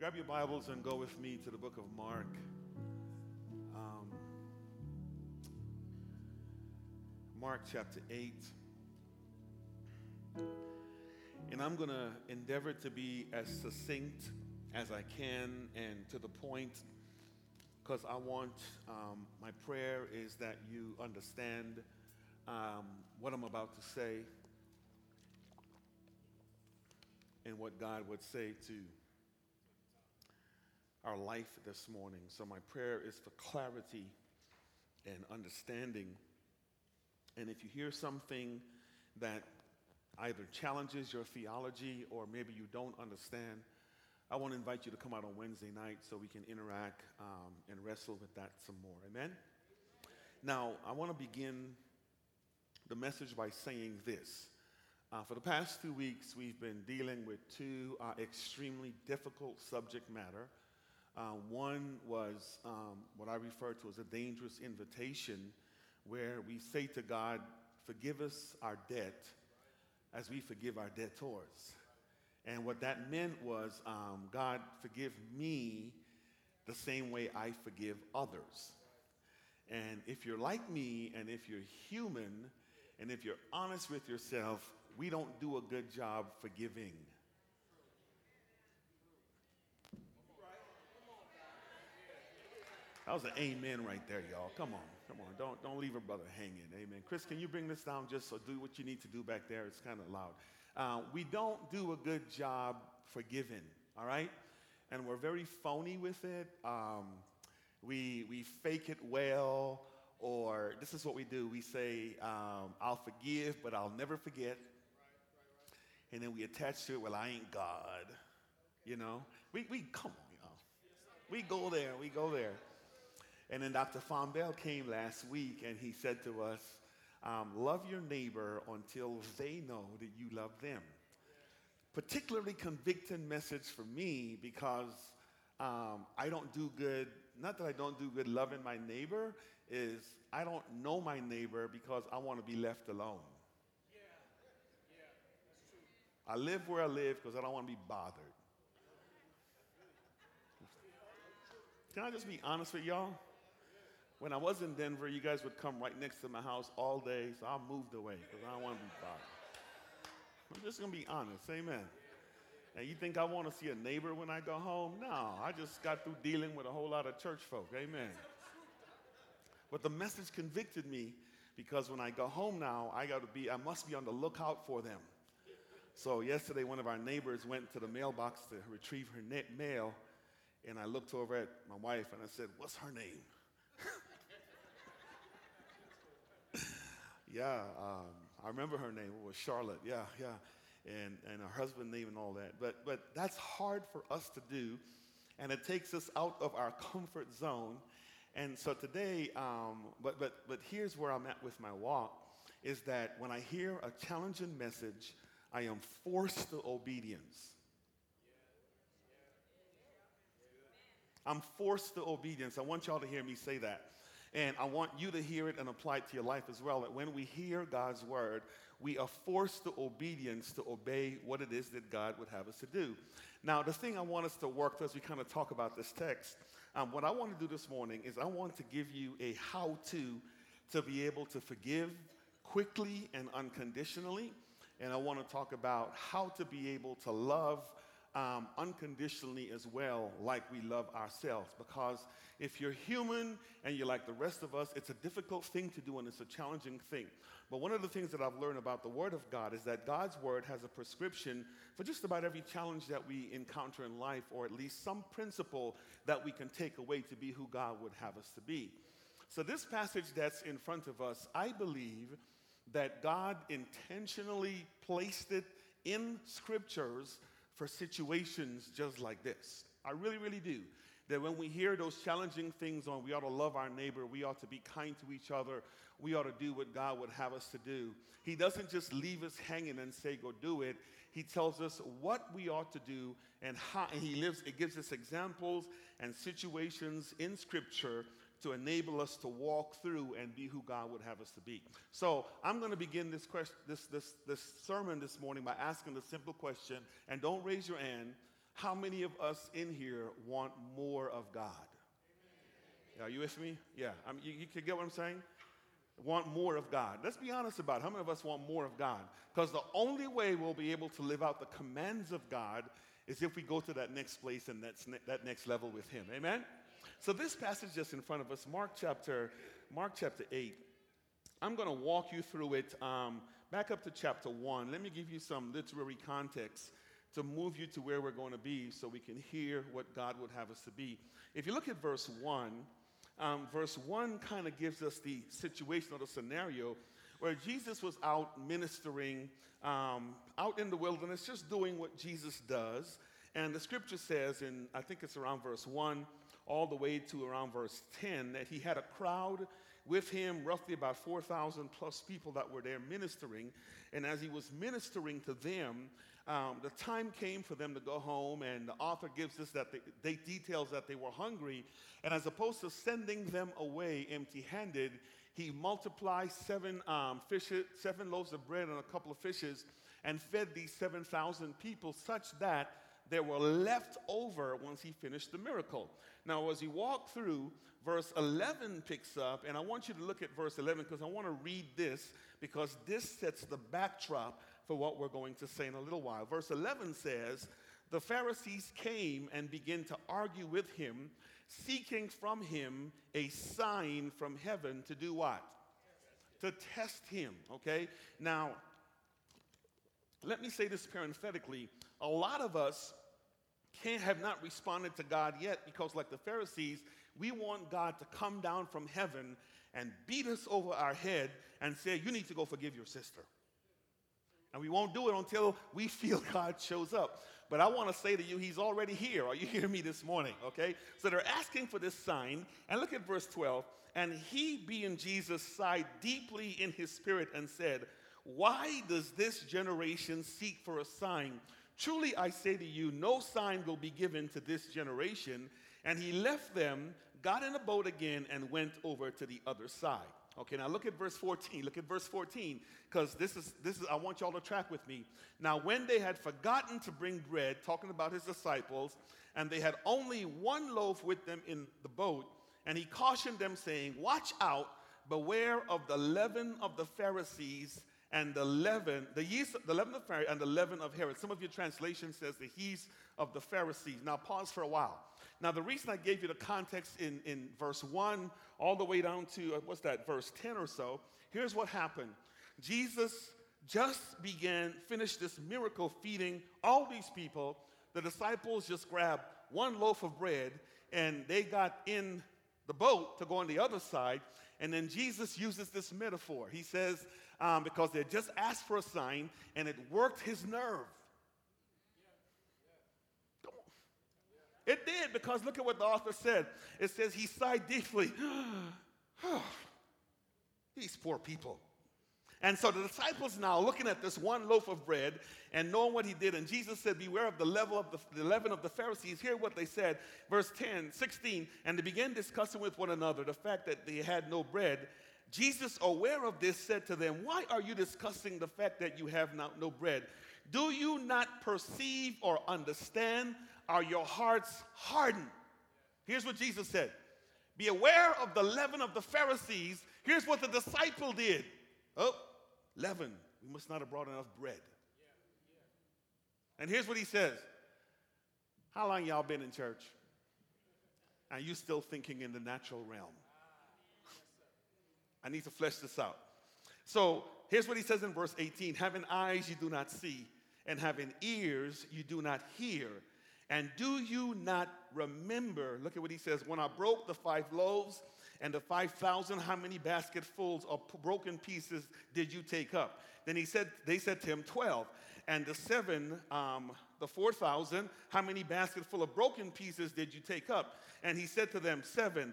Grab your Bibles and go with me to the book of Mark. Um, Mark chapter 8. And I'm going to endeavor to be as succinct as I can and to the point because I want, um, my prayer is that you understand um, what I'm about to say and what God would say to our life this morning. So, my prayer is for clarity and understanding. And if you hear something that either challenges your theology or maybe you don't understand, I want to invite you to come out on Wednesday night so we can interact um, and wrestle with that some more. Amen? Now, I want to begin the message by saying this. Uh, for the past two weeks, we've been dealing with two uh, extremely difficult subject matter. Uh, one was um, what I refer to as a dangerous invitation, where we say to God, Forgive us our debt as we forgive our debtors. And what that meant was, um, God, forgive me the same way I forgive others. And if you're like me, and if you're human, and if you're honest with yourself, we don't do a good job forgiving. That was an amen right there, y'all. Come on, come on. Don't, don't leave a brother hanging. Amen. Chris, can you bring this down just so do what you need to do back there? It's kind of loud. Uh, we don't do a good job forgiving, all right? And we're very phony with it. Um, we, we fake it well, or this is what we do. We say, um, I'll forgive, but I'll never forget. And then we attach to it, well, I ain't God. You know? We, we come on, y'all. We go there, we go there. And then Dr. Fombell came last week and he said to us, um, love your neighbor until they know that you love them. Particularly convicting message for me because um, I don't do good, not that I don't do good loving my neighbor, is I don't know my neighbor because I want to be left alone. I live where I live because I don't want to be bothered. Can I just be honest with y'all? When I was in Denver, you guys would come right next to my house all day, so I moved away because I don't want to be bothered. I'm just going to be honest. Amen. And you think I want to see a neighbor when I go home? No, I just got through dealing with a whole lot of church folk. Amen. But the message convicted me because when I go home now, I got to be, I must be on the lookout for them. So yesterday, one of our neighbors went to the mailbox to retrieve her net mail, and I looked over at my wife and I said, "What's her name?" yeah, um, I remember her name. It was Charlotte. Yeah, yeah. And, and her husband name and all that. But, but that's hard for us to do, and it takes us out of our comfort zone. And so today, um, but, but, but here's where I'm at with my walk, is that when I hear a challenging message, I am forced to obedience. I'm forced to obedience. I want y'all to hear me say that. And I want you to hear it and apply it to your life as well. That when we hear God's word, we are forced to obedience to obey what it is that God would have us to do. Now, the thing I want us to work through as we kind of talk about this text, um, what I want to do this morning is I want to give you a how to to be able to forgive quickly and unconditionally. And I want to talk about how to be able to love um, unconditionally as well, like we love ourselves. Because if you're human and you're like the rest of us, it's a difficult thing to do and it's a challenging thing. But one of the things that I've learned about the Word of God is that God's Word has a prescription for just about every challenge that we encounter in life, or at least some principle that we can take away to be who God would have us to be. So, this passage that's in front of us, I believe that God intentionally placed it in scriptures for situations just like this. I really, really do. That when we hear those challenging things on, we ought to love our neighbor, we ought to be kind to each other, we ought to do what God would have us to do. He doesn't just leave us hanging and say, go do it. He tells us what we ought to do and how, and he lives, it gives us examples and situations in Scripture to enable us to walk through and be who God would have us to be. So I'm going to begin this, question, this, this, this sermon this morning by asking the simple question, and don't raise your hand. how many of us in here want more of God? Are you with me? Yeah. I mean, you, you can get what I'm saying? Want more of God. Let's be honest about it. How many of us want more of God? Because the only way we'll be able to live out the commands of God is if we go to that next place and that's ne- that next level with Him. Amen? So this passage just in front of us, Mark chapter, Mark chapter 8. I'm going to walk you through it. Um, back up to chapter 1. Let me give you some literary context to move you to where we're going to be so we can hear what God would have us to be. If you look at verse 1, um, verse 1 kind of gives us the situation or the scenario where Jesus was out ministering um, out in the wilderness, just doing what Jesus does. And the scripture says, in I think it's around verse 1 all the way to around verse 10, that he had a crowd with him, roughly about 4,000 plus people that were there ministering. And as he was ministering to them, um, the time came for them to go home, and the author gives us that they, they details that they were hungry, and as opposed to sending them away empty-handed, he multiplied seven um, fishes, seven loaves of bread and a couple of fishes, and fed these 7,000 people such that there were left over once he finished the miracle. Now, as he walked through, verse 11 picks up, and I want you to look at verse 11 because I want to read this because this sets the backdrop for what we're going to say in a little while. Verse 11 says, The Pharisees came and began to argue with him, seeking from him a sign from heaven to do what? To test him, okay? Now, let me say this parenthetically. A lot of us can't have not responded to God yet because, like the Pharisees, we want God to come down from heaven and beat us over our head and say, You need to go forgive your sister. And we won't do it until we feel God shows up. But I want to say to you, He's already here. Are you hearing me this morning? Okay? So they're asking for this sign. And look at verse 12. And he, being Jesus, sighed deeply in his spirit and said, Why does this generation seek for a sign? Truly I say to you, no sign will be given to this generation. And he left them, got in a boat again, and went over to the other side. Okay, now look at verse 14. Look at verse 14, because this is this is I want y'all to track with me. Now, when they had forgotten to bring bread, talking about his disciples, and they had only one loaf with them in the boat, and he cautioned them, saying, Watch out, beware of the leaven of the Pharisees and the leaven, the yeast, the leaven of Pharisees and the leaven of Herod. Some of your translation says the yeast of the Pharisees. Now pause for a while. Now, the reason I gave you the context in, in verse 1 all the way down to, uh, what's that, verse 10 or so, here's what happened. Jesus just began, finished this miracle feeding all these people. The disciples just grabbed one loaf of bread and they got in the boat to go on the other side. And then Jesus uses this metaphor. He says, um, because they just asked for a sign and it worked his nerve. It did because look at what the author said. It says he sighed deeply. These poor people. And so the disciples now looking at this one loaf of bread and knowing what he did, and Jesus said, Beware of the level of the, the leaven of the Pharisees. Hear what they said. Verse 10, 16, and they began discussing with one another the fact that they had no bread. Jesus, aware of this, said to them, Why are you discussing the fact that you have not, no bread? Do you not perceive or understand? Are your hearts hardened? Here's what Jesus said Be aware of the leaven of the Pharisees. Here's what the disciple did. Oh, leaven. We must not have brought enough bread. And here's what he says How long y'all been in church? And you still thinking in the natural realm? I need to flesh this out. So here's what he says in verse 18 Having eyes you do not see, and having ears you do not hear. And do you not remember? Look at what he says. When I broke the five loaves and the 5,000, how many basketfuls of broken pieces did you take up? Then he said, they said to him, 12. And the seven, um, the 4,000, how many basketful of broken pieces did you take up? And he said to them, seven.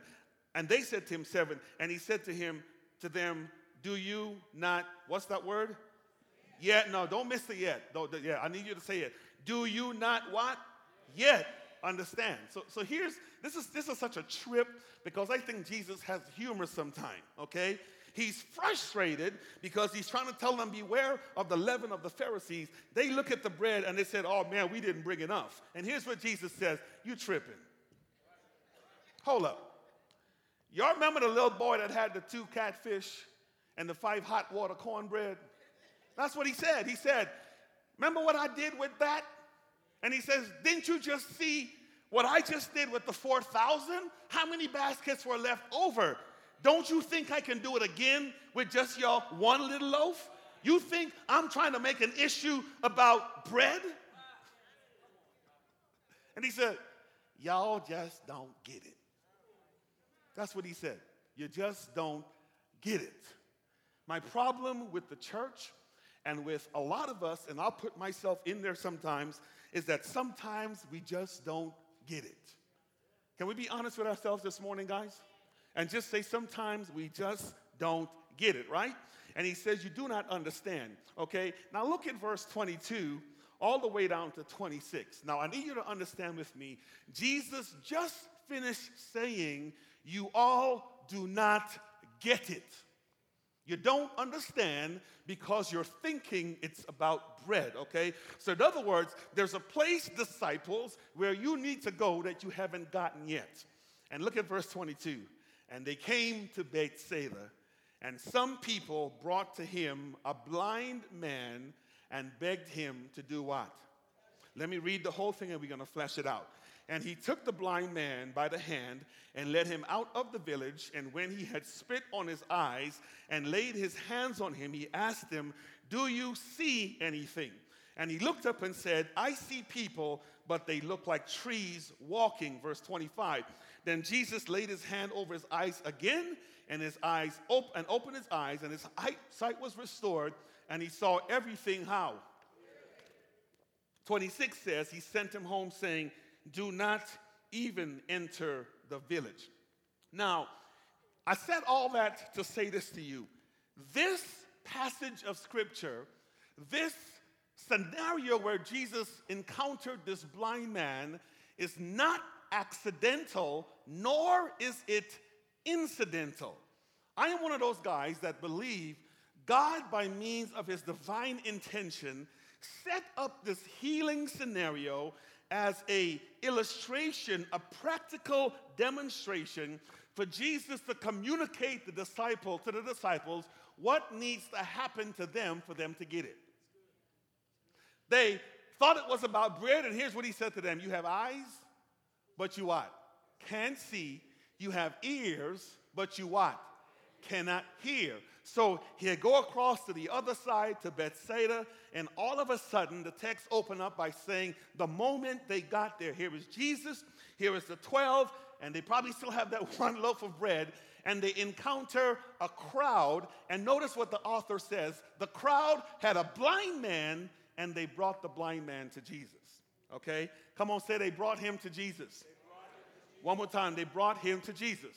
And they said to him, seven. And he said to him, to them, do you not, what's that word? Yet, yeah, no, don't miss the yet. Don't, yeah, I need you to say it. Do you not what? yet understand. So, so here's this is this is such a trip because I think Jesus has humor sometime, okay? He's frustrated because he's trying to tell them, Beware of the leaven of the Pharisees. They look at the bread and they said, Oh man, we didn't bring enough. And here's what Jesus says You tripping. Hold up. Y'all remember the little boy that had the two catfish and the five hot water cornbread? That's what he said. He said, Remember what I did with that? And he says, Didn't you just see what I just did with the 4,000? How many baskets were left over? Don't you think I can do it again with just your one little loaf? You think I'm trying to make an issue about bread? And he said, Y'all just don't get it. That's what he said. You just don't get it. My problem with the church and with a lot of us, and I'll put myself in there sometimes, is that sometimes we just don't get it. Can we be honest with ourselves this morning, guys? And just say, sometimes we just don't get it, right? And he says, You do not understand, okay? Now look at verse 22 all the way down to 26. Now I need you to understand with me, Jesus just finished saying, You all do not get it. You don't understand because you're thinking it's about bread, okay? So, in other words, there's a place, disciples, where you need to go that you haven't gotten yet. And look at verse 22. And they came to Bethsaida, and some people brought to him a blind man and begged him to do what? Let me read the whole thing and we're going to flesh it out. And he took the blind man by the hand and led him out of the village. And when he had spit on his eyes and laid his hands on him, he asked him, Do you see anything? And he looked up and said, I see people, but they look like trees walking. Verse 25. Then Jesus laid his hand over his eyes again, and his eyes op- and opened his eyes, and his sight was restored, and he saw everything how? 26 says, He sent him home saying, do not even enter the village. Now, I said all that to say this to you. This passage of scripture, this scenario where Jesus encountered this blind man, is not accidental, nor is it incidental. I am one of those guys that believe God, by means of his divine intention, set up this healing scenario as a illustration, a practical demonstration for Jesus to communicate the disciple to the disciples what needs to happen to them for them to get it. They thought it was about bread, and here's what he said to them: You have eyes, but you what? Can't see. You have ears, but you what? Cannot hear. So he'd go across to the other side to Bethsaida, and all of a sudden the text opened up by saying, the moment they got there, here is Jesus, here is the 12, and they probably still have that one loaf of bread, and they encounter a crowd. And notice what the author says the crowd had a blind man, and they brought the blind man to Jesus. Okay? Come on, say they brought him to Jesus. One more time, they brought him to Jesus.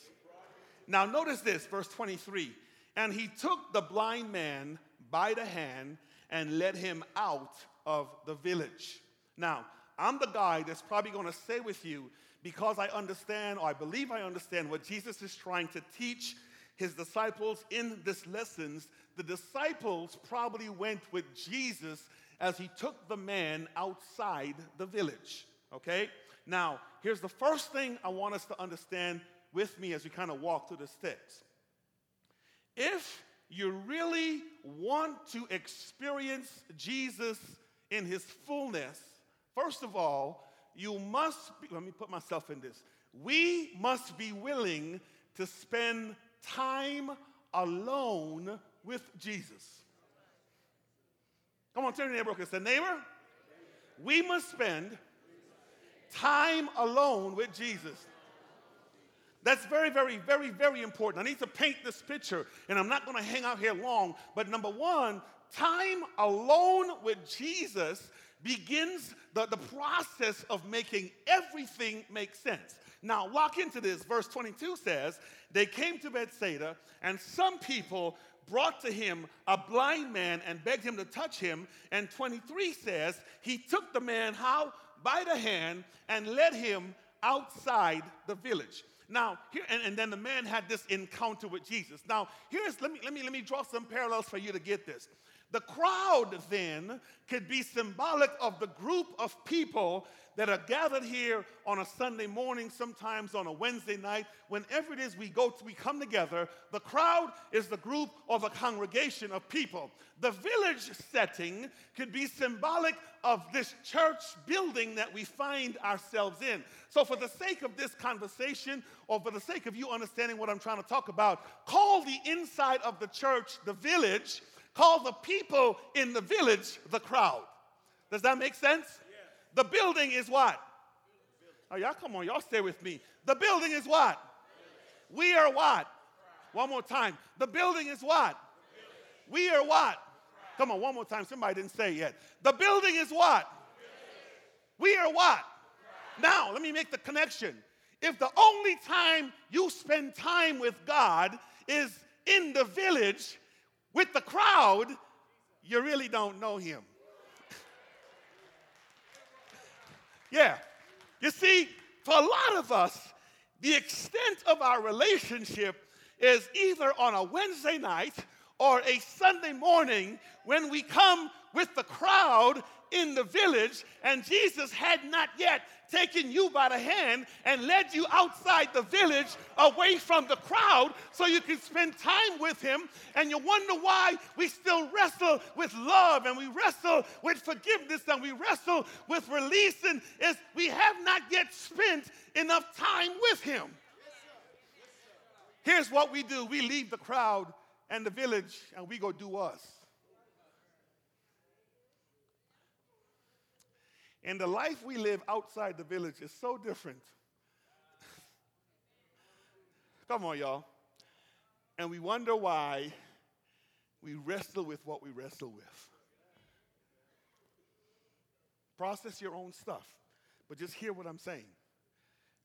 Now, notice this, verse 23. And he took the blind man by the hand and led him out of the village. Now, I'm the guy that's probably going to say with you, because I understand, or I believe I understand, what Jesus is trying to teach his disciples in this lessons. The disciples probably went with Jesus as he took the man outside the village. Okay? Now, here's the first thing I want us to understand with me as we kind of walk through this text. If you really want to experience Jesus in his fullness, first of all, you must be, let me put myself in this. We must be willing to spend time alone with Jesus. Come on, turn to your neighbor and say, neighbor, we must spend time alone with Jesus. That's very, very, very, very important. I need to paint this picture, and I'm not going to hang out here long. But number one, time alone with Jesus begins the, the process of making everything make sense. Now, walk into this. Verse 22 says, They came to Bethsaida, and some people brought to him a blind man and begged him to touch him. And 23 says, He took the man, how? By the hand and led him outside the village. Now, here, and, and, then the man had this encounter with Jesus. Now, here's, let me, let me, let me draw some parallels for you to get this. The crowd then could be symbolic of the group of people that are gathered here on a Sunday morning, sometimes on a Wednesday night. Whenever it is we go, to, we come together. The crowd is the group or the congregation of people. The village setting could be symbolic of this church building that we find ourselves in. So, for the sake of this conversation, or for the sake of you understanding what I'm trying to talk about, call the inside of the church the village Call the people in the village the crowd. Does that make sense? The building is what? Oh, y'all, come on, y'all stay with me. The building is what? We are what? One more time. The building is what? We are what? Come on, one more time. Somebody didn't say yet. The building is what? We are what? Now, let me make the connection. If the only time you spend time with God is in the village, with the crowd, you really don't know him. yeah. You see, for a lot of us, the extent of our relationship is either on a Wednesday night or a Sunday morning when we come with the crowd in the village, and Jesus had not yet taken you by the hand and led you outside the village away from the crowd so you can spend time with him. And you wonder why we still wrestle with love and we wrestle with forgiveness and we wrestle with releasing is we have not yet spent enough time with him. Here's what we do we leave the crowd and the village and we go do us. And the life we live outside the village is so different. Come on, y'all. And we wonder why we wrestle with what we wrestle with. Process your own stuff, but just hear what I'm saying.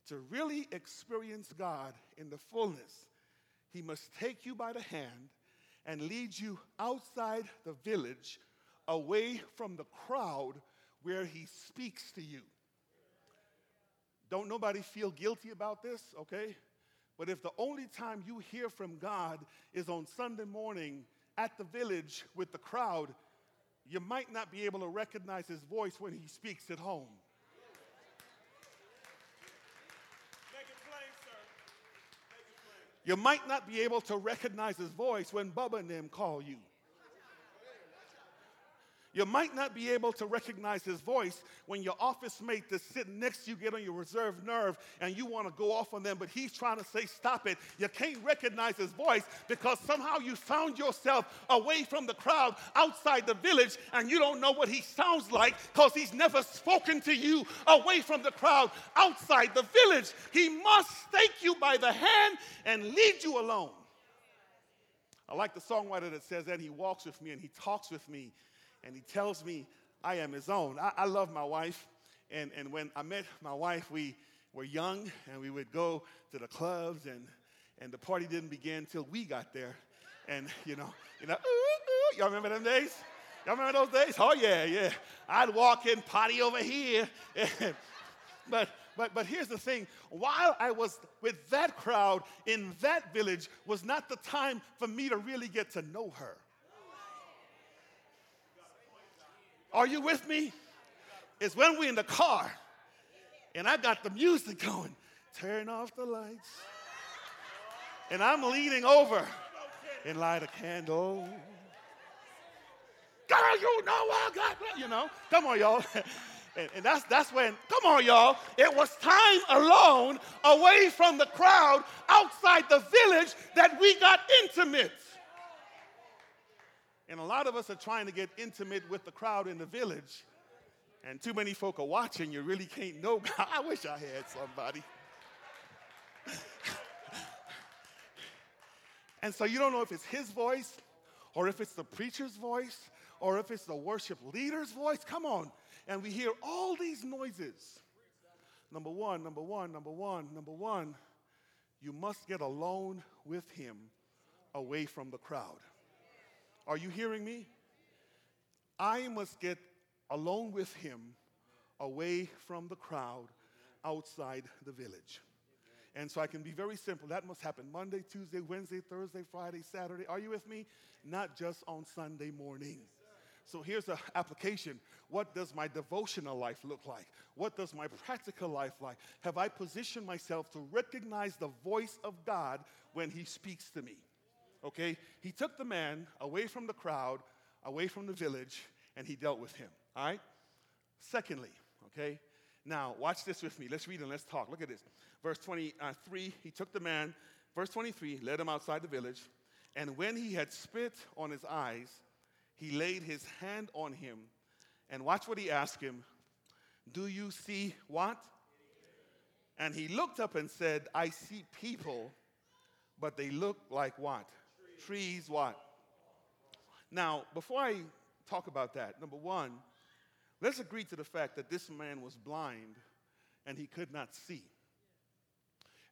To really experience God in the fullness, He must take you by the hand and lead you outside the village, away from the crowd where he speaks to you. Don't nobody feel guilty about this, okay? But if the only time you hear from God is on Sunday morning at the village with the crowd, you might not be able to recognize his voice when he speaks at home. You might not be able to recognize his voice when Bubba and them call you. You might not be able to recognize his voice when your office mate that's sitting next to you get on your reserve nerve and you want to go off on them, but he's trying to say, Stop it. You can't recognize his voice because somehow you found yourself away from the crowd outside the village and you don't know what he sounds like because he's never spoken to you away from the crowd outside the village. He must take you by the hand and lead you alone. I like the songwriter that says that he walks with me and he talks with me and he tells me I am his own. I, I love my wife, and, and when I met my wife, we were young and we would go to the clubs, and, and the party didn't begin until we got there. And, you know, you know, ooh, ooh, y'all remember them days? Y'all remember those days? Oh, yeah, yeah. I'd walk in, potty over here. but, but, but here's the thing while I was with that crowd in that village was not the time for me to really get to know her. Are you with me? It's when we're in the car and I got the music going. Turn off the lights. And I'm leaning over and light a candle. Girl, you know I got, you know. Come on, y'all. And, and, that's, that's when, come on, y'all, it was time alone, away from the crowd, outside the village, that we got intimate. And a lot of us are trying to get intimate with the crowd in the village. And too many folk are watching, you really can't know God. I wish I had somebody. and so you don't know if it's his voice or if it's the preacher's voice or if it's the worship leader's voice. Come on. And we hear all these noises. Number one, number one, number one, number one, you must get alone with him away from the crowd. Are you hearing me? I must get alone with him, away from the crowd, outside the village. And so I can be very simple. That must happen Monday, Tuesday, Wednesday, Thursday, Friday, Saturday. Are you with me? Not just on Sunday morning. So here's an application. What does my devotional life look like? What does my practical life like? Have I positioned myself to recognize the voice of God when He speaks to me? Okay? He took the man away from the crowd, away from the village, and He dealt with him. All right? Secondly, okay? Now, watch this with me. Let's read and let's talk. Look at this. Verse 23 He took the man, verse 23, led him outside the village, and when he had spit on his eyes, he laid his hand on him. And watch what he asked him Do you see what? And he looked up and said, I see people, but they look like what? Trees, what? Now, before I talk about that, number one, let's agree to the fact that this man was blind and he could not see.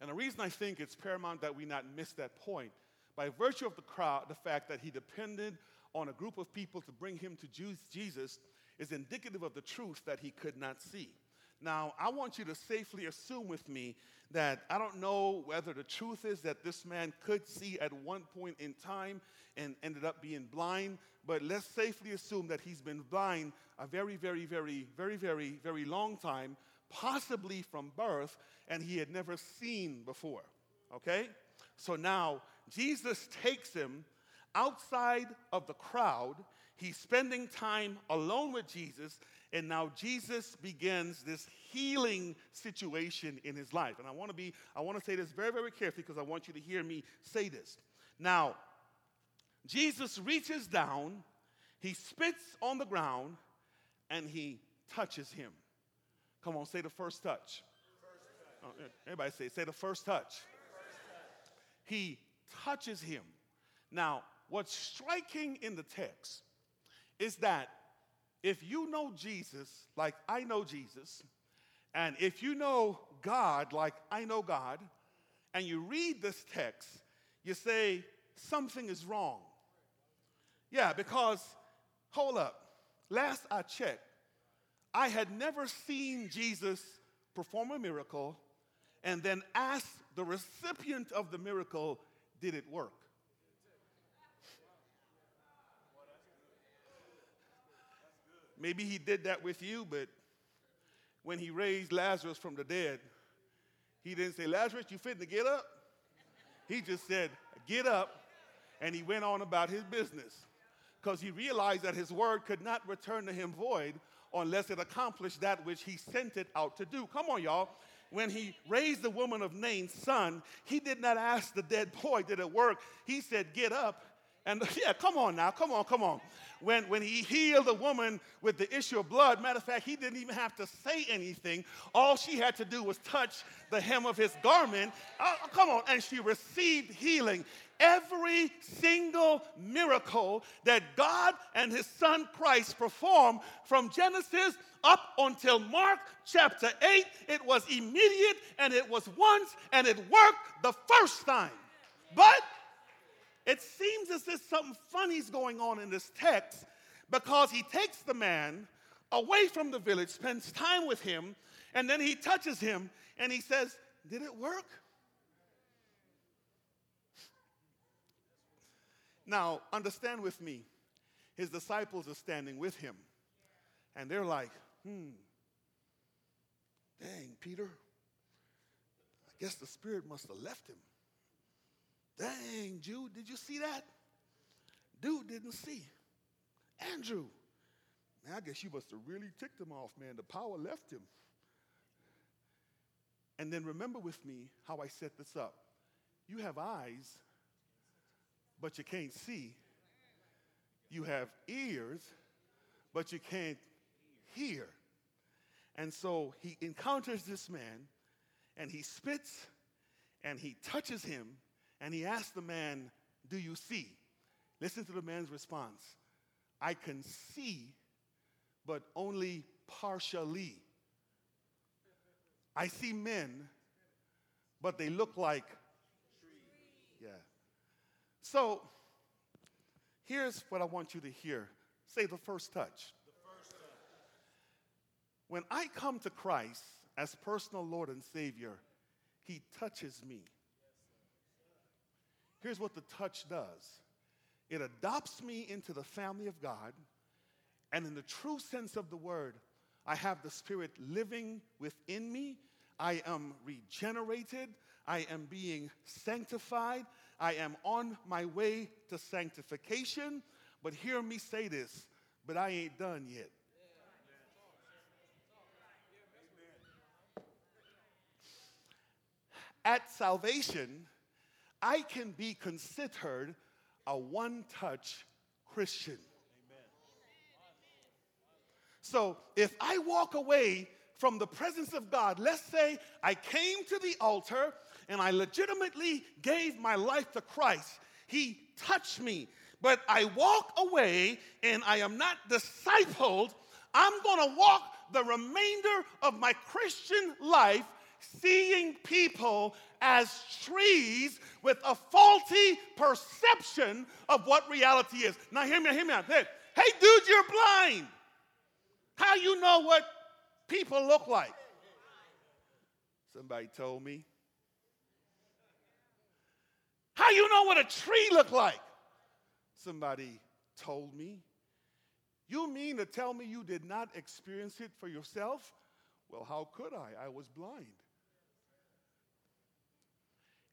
And the reason I think it's paramount that we not miss that point, by virtue of the crowd, the fact that he depended on a group of people to bring him to Jesus is indicative of the truth that he could not see. Now, I want you to safely assume with me that I don't know whether the truth is that this man could see at one point in time and ended up being blind, but let's safely assume that he's been blind a very, very, very, very, very, very long time, possibly from birth, and he had never seen before. Okay? So now Jesus takes him outside of the crowd. He's spending time alone with Jesus, and now Jesus begins this healing situation in his life. And I want to be, I want to say this very, very carefully because I want you to hear me say this. Now, Jesus reaches down, he spits on the ground, and he touches him. Come on, say the first touch. First touch. Oh, everybody say, say the first touch. first touch. He touches him. Now, what's striking in the text is that if you know Jesus like I know Jesus, and if you know God like I know God, and you read this text, you say, something is wrong. Yeah, because, hold up, last I checked, I had never seen Jesus perform a miracle and then ask the recipient of the miracle, did it work? Maybe he did that with you, but when he raised Lazarus from the dead, he didn't say, Lazarus, you fitting to get up? He just said, Get up. And he went on about his business because he realized that his word could not return to him void unless it accomplished that which he sent it out to do. Come on, y'all. When he raised the woman of Nain's son, he did not ask the dead boy, Did it work? He said, Get up and yeah, come on now, come on, come on. When, when he healed the woman with the issue of blood, matter of fact, he didn't even have to say anything. All she had to do was touch the hem of his garment. Oh, come on, and she received healing. Every single miracle that God and his son Christ performed from Genesis up until Mark chapter 8, it was immediate and it was once and it worked the first time. But it seems as if something funny is going on in this text because he takes the man away from the village, spends time with him, and then he touches him and he says, Did it work? Now, understand with me, his disciples are standing with him, and they're like, Hmm, dang, Peter, I guess the Spirit must have left him. Dang, Jude, did you see that? Dude didn't see. Andrew, man, I guess you must have really ticked him off, man. The power left him. And then remember with me how I set this up. You have eyes, but you can't see. You have ears, but you can't hear. And so he encounters this man, and he spits, and he touches him, and he asked the man, Do you see? Listen to the man's response I can see, but only partially. I see men, but they look like Yeah. So here's what I want you to hear say the first touch. The first touch. When I come to Christ, as personal Lord and Savior, He touches me. Here's what the touch does it adopts me into the family of God, and in the true sense of the word, I have the Spirit living within me. I am regenerated. I am being sanctified. I am on my way to sanctification. But hear me say this, but I ain't done yet. At salvation, I can be considered a one touch Christian. So if I walk away from the presence of God, let's say I came to the altar and I legitimately gave my life to Christ, He touched me, but I walk away and I am not discipled, I'm gonna walk the remainder of my Christian life seeing people as trees with a faulty perception of what reality is. Now, hear me, hear me out. Hey, hey, dude, you're blind. How you know what people look like? Somebody told me. How you know what a tree look like? Somebody told me. You mean to tell me you did not experience it for yourself? Well, how could I? I was blind.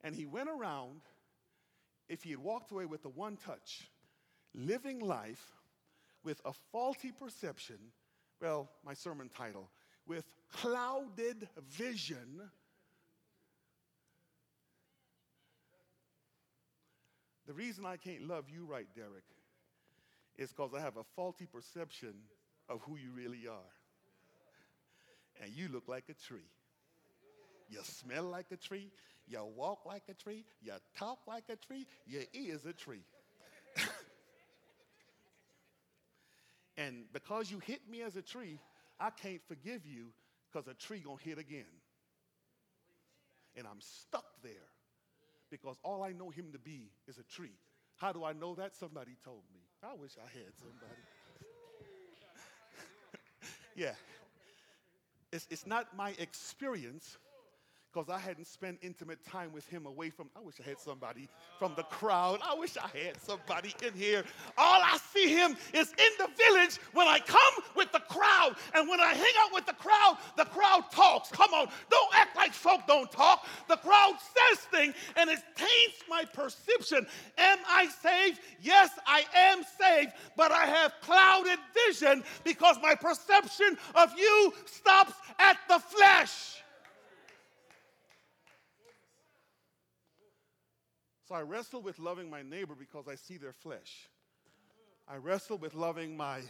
And he went around, if he had walked away with the one touch, living life with a faulty perception, well, my sermon title, with clouded vision. The reason I can't love you right, Derek, is because I have a faulty perception of who you really are. And you look like a tree. You smell like a tree. You walk like a tree. You talk like a tree. You is a tree. and because you hit me as a tree, I can't forgive you because a tree gonna hit again. And I'm stuck there because all I know him to be is a tree. How do I know that? Somebody told me. I wish I had somebody. yeah. It's, it's not my experience because I hadn't spent intimate time with him away from. I wish I had somebody from the crowd. I wish I had somebody in here. All I see him is in the village when I come with the crowd. And when I hang out with the crowd, the crowd talks. Come on, don't act like folk don't talk. The crowd says things and it taints my perception. Am I saved? Yes, I am saved, but I have clouded vision because my perception of you stops at the flesh. So I wrestle with loving my neighbor because I see their flesh. I wrestle with loving my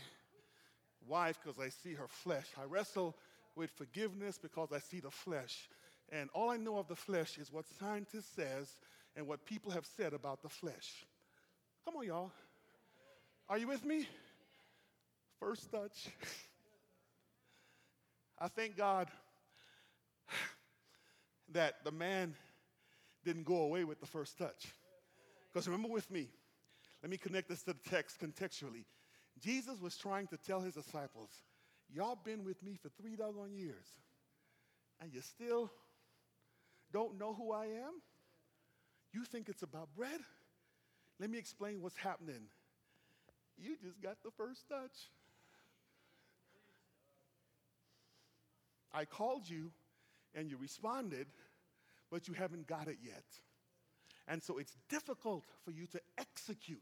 wife because I see her flesh. I wrestle with forgiveness because I see the flesh. And all I know of the flesh is what scientists says and what people have said about the flesh. Come on, y'all. Are you with me? First touch. I thank God that the man didn't go away with the first touch. Because remember with me, let me connect this to the text contextually. Jesus was trying to tell his disciples, Y'all been with me for three doggone years, and you still don't know who I am? You think it's about bread? Let me explain what's happening. You just got the first touch. I called you and you responded, but you haven't got it yet. And so it's difficult for you to execute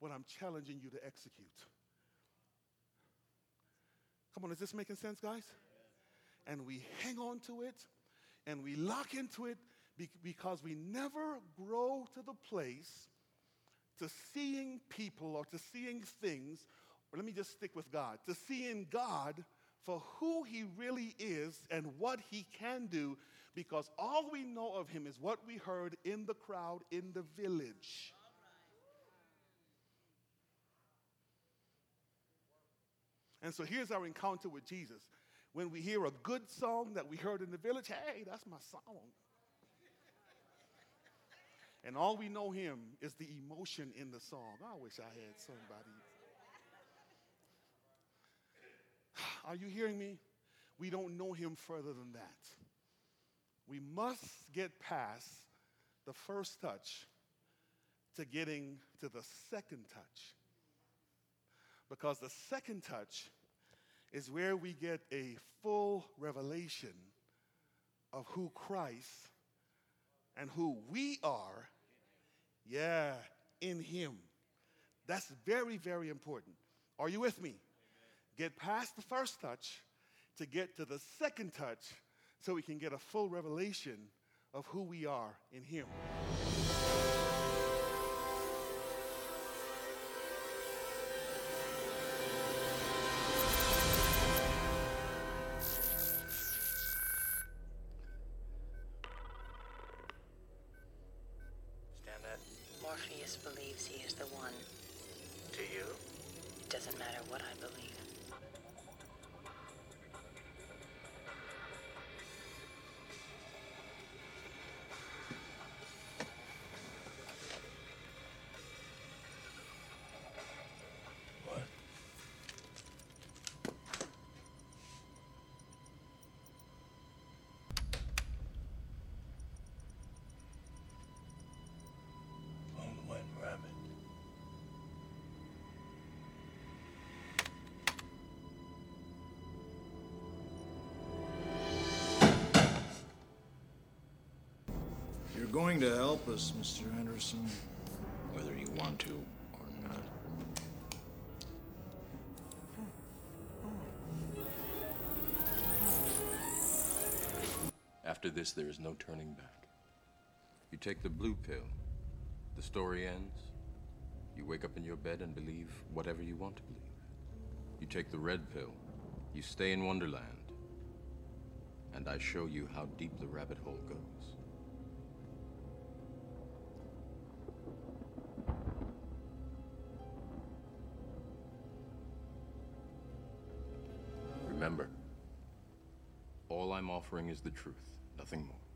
what I'm challenging you to execute. Come on, is this making sense, guys? And we hang on to it and we lock into it because we never grow to the place to seeing people or to seeing things, or let me just stick with God, to seeing God for who He really is and what He can do because all we know of him is what we heard in the crowd in the village. And so here's our encounter with Jesus. When we hear a good song that we heard in the village, hey, that's my song. And all we know him is the emotion in the song. I wish I had somebody. Are you hearing me? we don't know him further than that. We must get past the first touch to getting to the second touch. Because the second touch is where we get a full revelation of who Christ and who we are, yeah, in Him. That's very, very important. Are you with me? Get past the first touch to get to the second touch so we can get a full revelation of who we are in Him. Going to help us, Mr. Anderson, whether you want to or not. After this, there is no turning back. You take the blue pill, the story ends. You wake up in your bed and believe whatever you want to believe. You take the red pill, you stay in Wonderland, and I show you how deep the rabbit hole goes. Remember, all I'm offering is the truth, nothing more.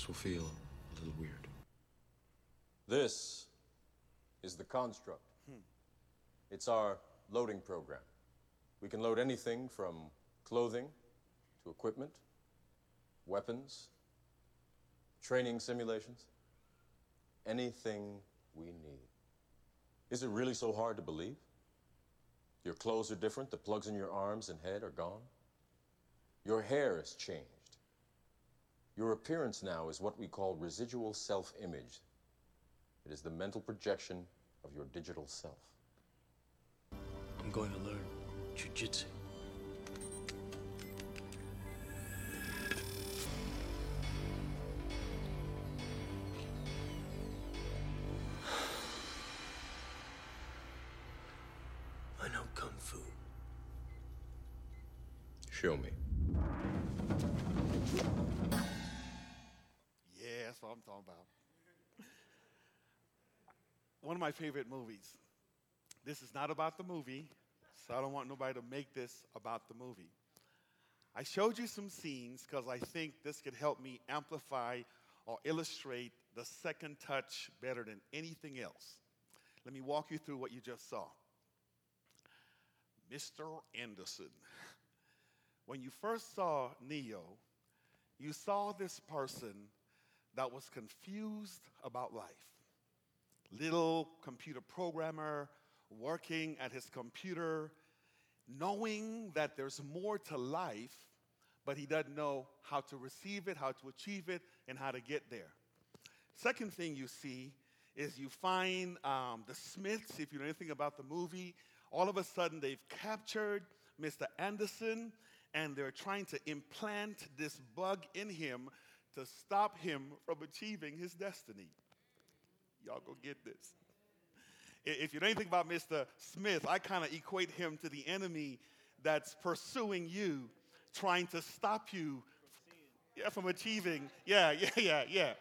This will feel a little weird. This is the construct. Hmm. It's our loading program. We can load anything from clothing to equipment, weapons, training simulations, anything we need. Is it really so hard to believe? Your clothes are different, the plugs in your arms and head are gone. Your hair has changed. Your appearance now is what we call residual self image. It is the mental projection of your digital self. I'm going to learn jujitsu. I know kung fu. Show me. What I'm talking about. One of my favorite movies. This is not about the movie, so I don't want nobody to make this about the movie. I showed you some scenes because I think this could help me amplify or illustrate the second touch better than anything else. Let me walk you through what you just saw. Mr. Anderson. When you first saw Neo, you saw this person that was confused about life. Little computer programmer working at his computer, knowing that there's more to life, but he doesn't know how to receive it, how to achieve it, and how to get there. Second thing you see is you find um, the Smiths, if you know anything about the movie, all of a sudden they've captured Mr. Anderson and they're trying to implant this bug in him to stop him from achieving his destiny. Y'all go get this. If you know anything about Mr. Smith, I kind of equate him to the enemy that's pursuing you, trying to stop you yeah, from achieving. Yeah, yeah, yeah, yeah.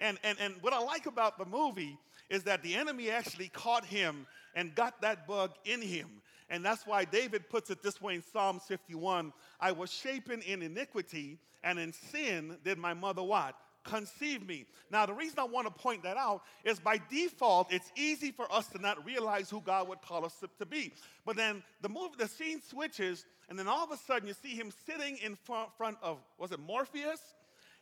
And, and, and what I like about the movie is that the enemy actually caught him and got that bug in him. And that's why David puts it this way in Psalms 51 I was shapen in iniquity, and in sin did my mother what? Conceive me. Now, the reason I want to point that out is by default, it's easy for us to not realize who God would call us to be. But then the movie, the scene switches, and then all of a sudden you see him sitting in front of, was it Morpheus?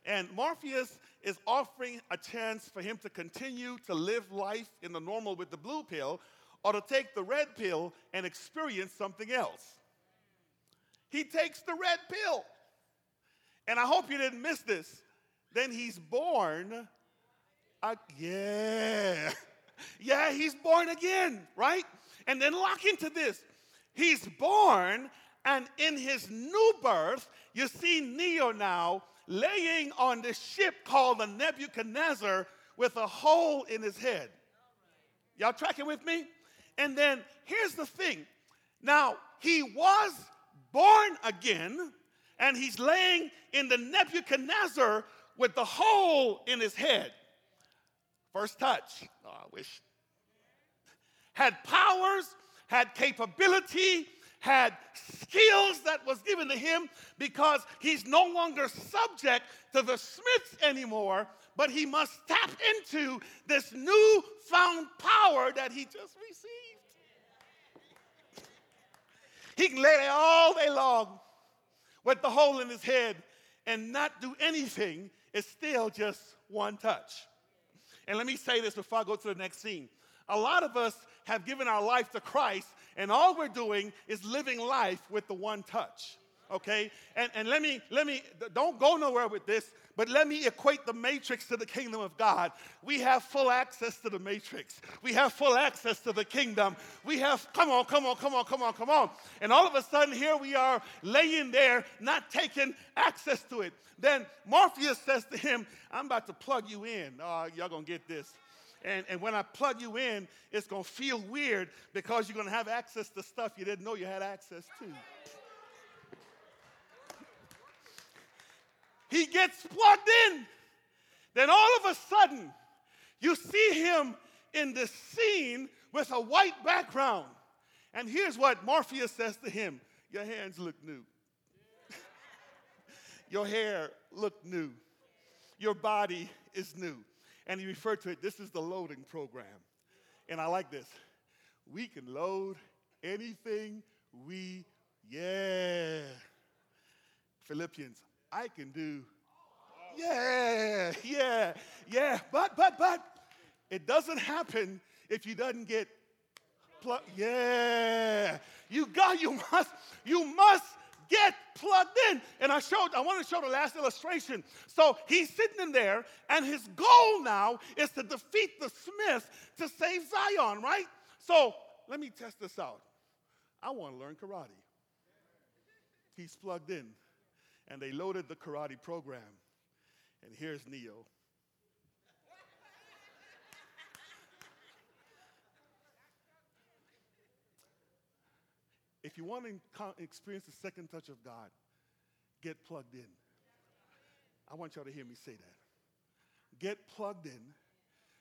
And Morpheus is offering a chance for him to continue to live life in the normal with the blue pill or to take the red pill and experience something else. He takes the red pill. And I hope you didn't miss this. Then he's born. Uh, yeah. Yeah, he's born again, right? And then lock into this. He's born, and in his new birth, you see Neo now laying on the ship called the Nebuchadnezzar with a hole in his head. Y'all tracking with me? And then here's the thing. Now, he was born again, and he's laying in the Nebuchadnezzar with the hole in his head. First touch. Oh, I wish. Had powers, had capability, had skills that was given to him because he's no longer subject to the Smiths anymore, but he must tap into this newfound power that he just received. He can lay there all day long with the hole in his head and not do anything. It's still just one touch. And let me say this before I go to the next scene. A lot of us have given our life to Christ, and all we're doing is living life with the one touch. Okay? And, and let me, let me, don't go nowhere with this, but let me equate the matrix to the kingdom of God. We have full access to the matrix. We have full access to the kingdom. We have, come on, come on, come on, come on, come on. And all of a sudden, here we are laying there, not taking access to it. Then Morpheus says to him, I'm about to plug you in. Oh, y'all gonna get this. And, and when I plug you in, it's going to feel weird because you're going to have access to stuff you didn't know you had access to. He gets plugged in. Then all of a sudden, you see him in the scene with a white background. And here's what Morpheus says to him Your hands look new. Your hair look new. Your body is new. And he referred to it, this is the loading program. And I like this. We can load anything we, yeah. Philippians, I can do, yeah, yeah, yeah. But, but, but, it doesn't happen if you doesn't get plugged. Yeah. You got, you must, you must get plugged in. And I showed, I want to show the last illustration. So he's sitting in there, and his goal now is to defeat the Smiths to save Zion, right? So let me test this out. I want to learn karate. He's plugged in, and they loaded the karate program. And here's Neo. If you want to experience the second touch of God, get plugged in. I want y'all to hear me say that. Get plugged in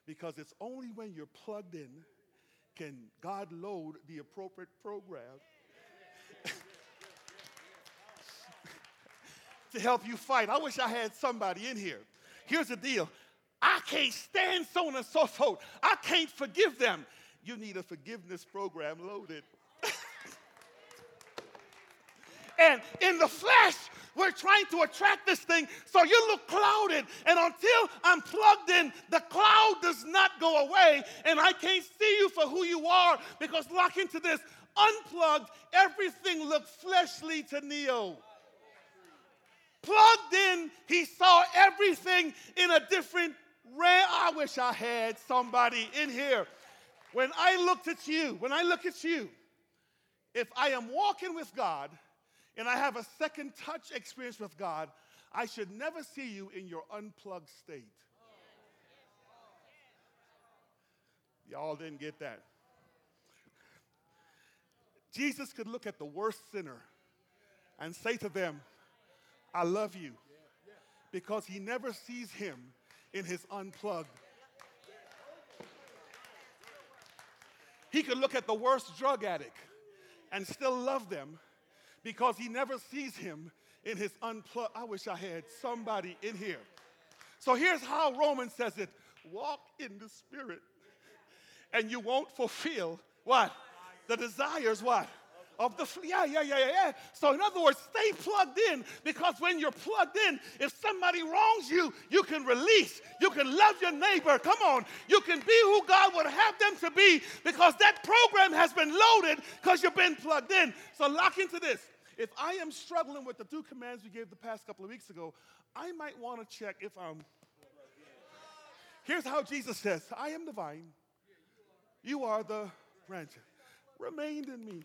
because it's only when you're plugged in can God load the appropriate program to help you fight. I wish I had somebody in here. Here's the deal I can't stand so on and so forth. I can't forgive them. You need a forgiveness program loaded. And in the flesh, we're trying to attract this thing so you look clouded. And until I'm plugged in, the cloud does not go away. And I can't see you for who you are because lock into this. Unplugged, everything looked fleshly to Neo. Plugged in, he saw everything in a different realm. I wish I had somebody in here. When I looked at you, when I look at you, if I am walking with God, and I have a second touch experience with God, I should never see you in your unplugged state. Y'all didn't get that. Jesus could look at the worst sinner and say to them, I love you, because he never sees him in his unplugged. He could look at the worst drug addict and still love them because he never sees him in his unplugged. I wish I had somebody in here. So here's how Romans says it walk in the spirit, and you won't fulfill what? The desires, what? Of the. Yeah, yeah, yeah, yeah, yeah. So, in other words, stay plugged in because when you're plugged in, if somebody wrongs you, you can release. You can love your neighbor. Come on. You can be who God would have them to be because that program has been loaded because you've been plugged in. So, lock into this. If I am struggling with the two commands we gave the past couple of weeks ago, I might want to check if I'm. Here's how Jesus says I am the vine, you are the branch. Remain in me,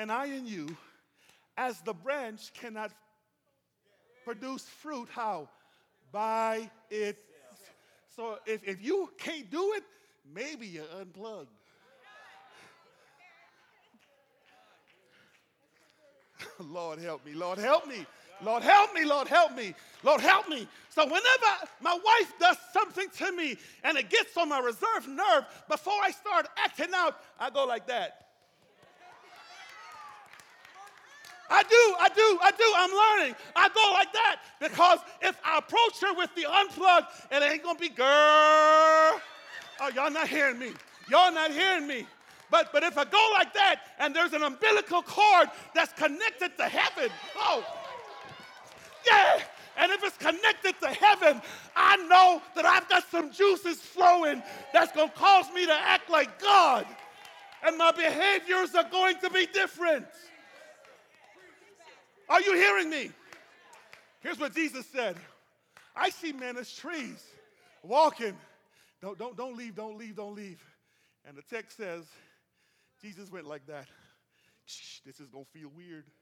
and I in you, as the branch cannot produce fruit. How? By it. So if, if you can't do it, maybe you're unplugged. Lord help me, Lord help me. Lord help me, Lord help me, Lord help me. So whenever my wife does something to me and it gets on my reserve nerve, before I start acting out, I go like that. I do, I do, I do. I'm learning. I go like that because if I approach her with the unplugged, it ain't gonna be girl. Oh, y'all not hearing me. Y'all not hearing me. But but if I go like that and there's an umbilical cord that's connected to heaven, oh, yeah. And if it's connected to heaven, I know that I've got some juices flowing that's gonna cause me to act like God. And my behaviors are going to be different. Are you hearing me? Here's what Jesus said I see men as trees walking. Don't, don't, don't leave, don't leave, don't leave. And the text says, Jesus went like that. This is going to feel weird.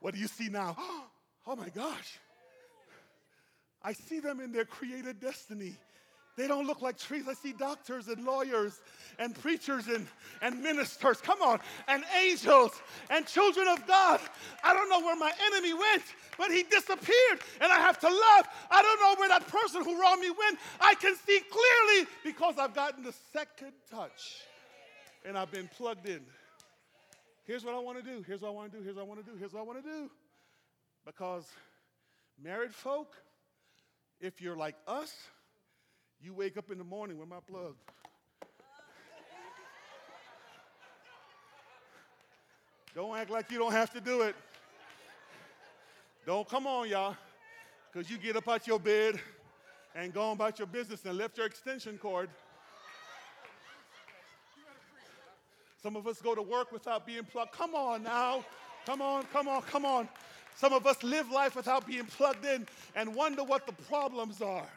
what do you see now? Oh my gosh. I see them in their created destiny. They don't look like trees. I see doctors and lawyers and preachers and, and ministers. Come on. And angels and children of God. I don't know where my enemy went, but he disappeared and I have to love. I don't know where that person who wronged me went. I can see clearly because I've gotten the second touch and I've been plugged in. Here's what I want to do. Here's what I want to do. Here's what I want to do. Here's what I want to do. Because married folk, if you're like us, you wake up in the morning with my plug. Don't act like you don't have to do it. Don't come on, y'all, because you get up out your bed and go about your business and left your extension cord. Some of us go to work without being plugged. Come on now. Come on, come on, come on. Some of us live life without being plugged in and wonder what the problems are.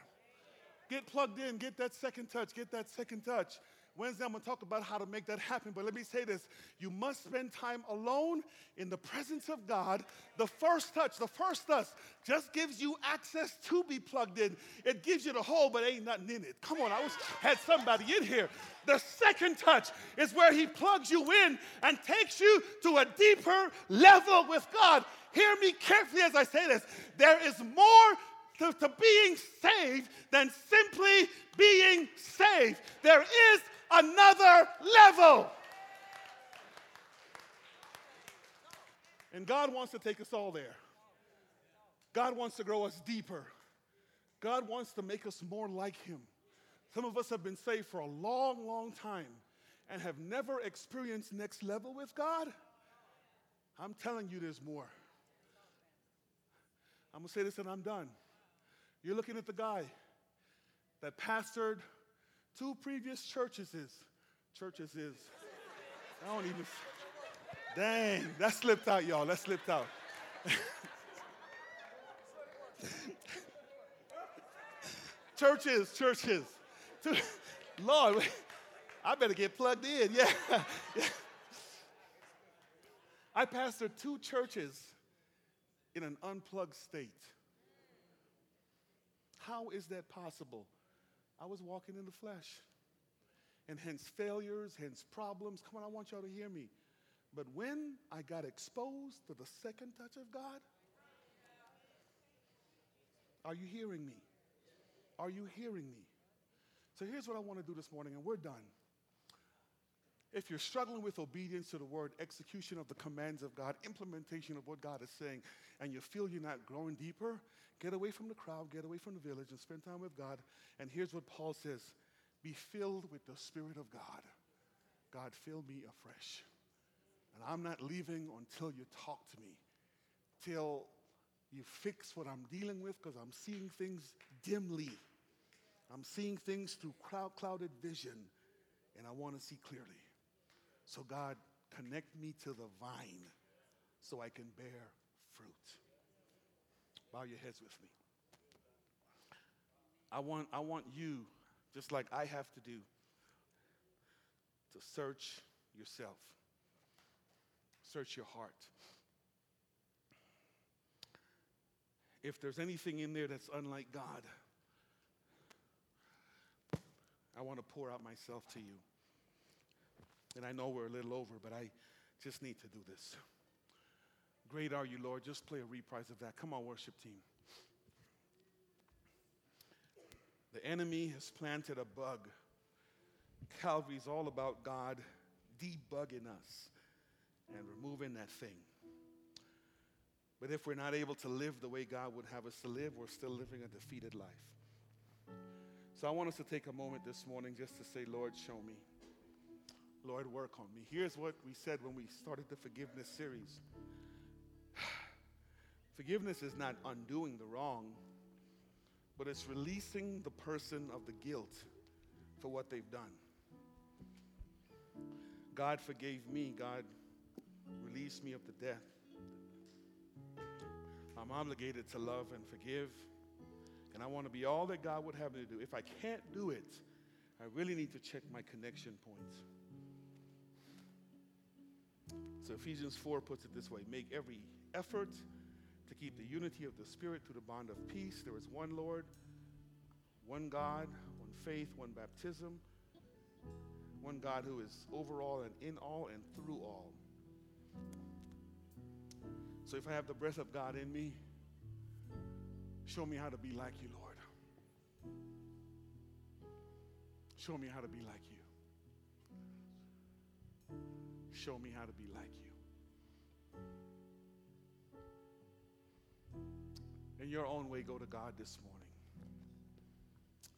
Get plugged in, get that second touch, get that second touch. Wednesday, I'm to talk about how to make that happen. But let me say this you must spend time alone in the presence of God. The first touch, the first touch, just gives you access to be plugged in. It gives you the hole, but ain't nothing in it. Come on, I was had somebody in here. The second touch is where He plugs you in and takes you to a deeper level with God. Hear me carefully as I say this. There is more to, to being saved than simply being saved. There is another level. And God wants to take us all there. God wants to grow us deeper. God wants to make us more like Him. Some of us have been saved for a long, long time and have never experienced next level with God. I'm telling you, there's more. I'm going to say this and I'm done. You're looking at the guy that pastored two previous churches is. Churches is. I don't even. Dang, that slipped out, y'all. That slipped out. churches, churches. Lord, I better get plugged in. Yeah. I pastored two churches in an unplugged state. How is that possible? I was walking in the flesh. and hence failures, hence problems. Come on, I want y'all to hear me. But when I got exposed to the second touch of God, are you hearing me? Are you hearing me? So here's what I want to do this morning, and we're done. If you're struggling with obedience to the word, execution of the commands of God, implementation of what God is saying, and you feel you're not growing deeper, get away from the crowd, get away from the village, and spend time with God. And here's what Paul says Be filled with the Spirit of God. God, fill me afresh. And I'm not leaving until you talk to me, till you fix what I'm dealing with, because I'm seeing things dimly. I'm seeing things through cloud clouded vision, and I want to see clearly. So, God, connect me to the vine so I can bear fruit. Bow your heads with me. I want, I want you, just like I have to do, to search yourself, search your heart. If there's anything in there that's unlike God, I want to pour out myself to you. And I know we're a little over, but I just need to do this. Great are you, Lord. Just play a reprise of that. Come on, worship team. The enemy has planted a bug. Calvary's all about God debugging us and removing that thing. But if we're not able to live the way God would have us to live, we're still living a defeated life. So I want us to take a moment this morning just to say, Lord, show me. Lord, work on me. Here's what we said when we started the forgiveness series forgiveness is not undoing the wrong, but it's releasing the person of the guilt for what they've done. God forgave me, God released me of the death. I'm obligated to love and forgive, and I want to be all that God would have me to do. If I can't do it, I really need to check my connection points. So Ephesians 4 puts it this way make every effort to keep the unity of the Spirit through the bond of peace. There is one Lord, one God, one faith, one baptism, one God who is over all and in all and through all. So if I have the breath of God in me, show me how to be like you, Lord. Show me how to be like you. Show me how to be like you. In your own way, go to God this morning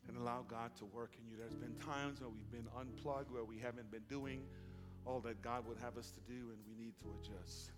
and allow God to work in you. There's been times where we've been unplugged, where we haven't been doing all that God would have us to do, and we need to adjust.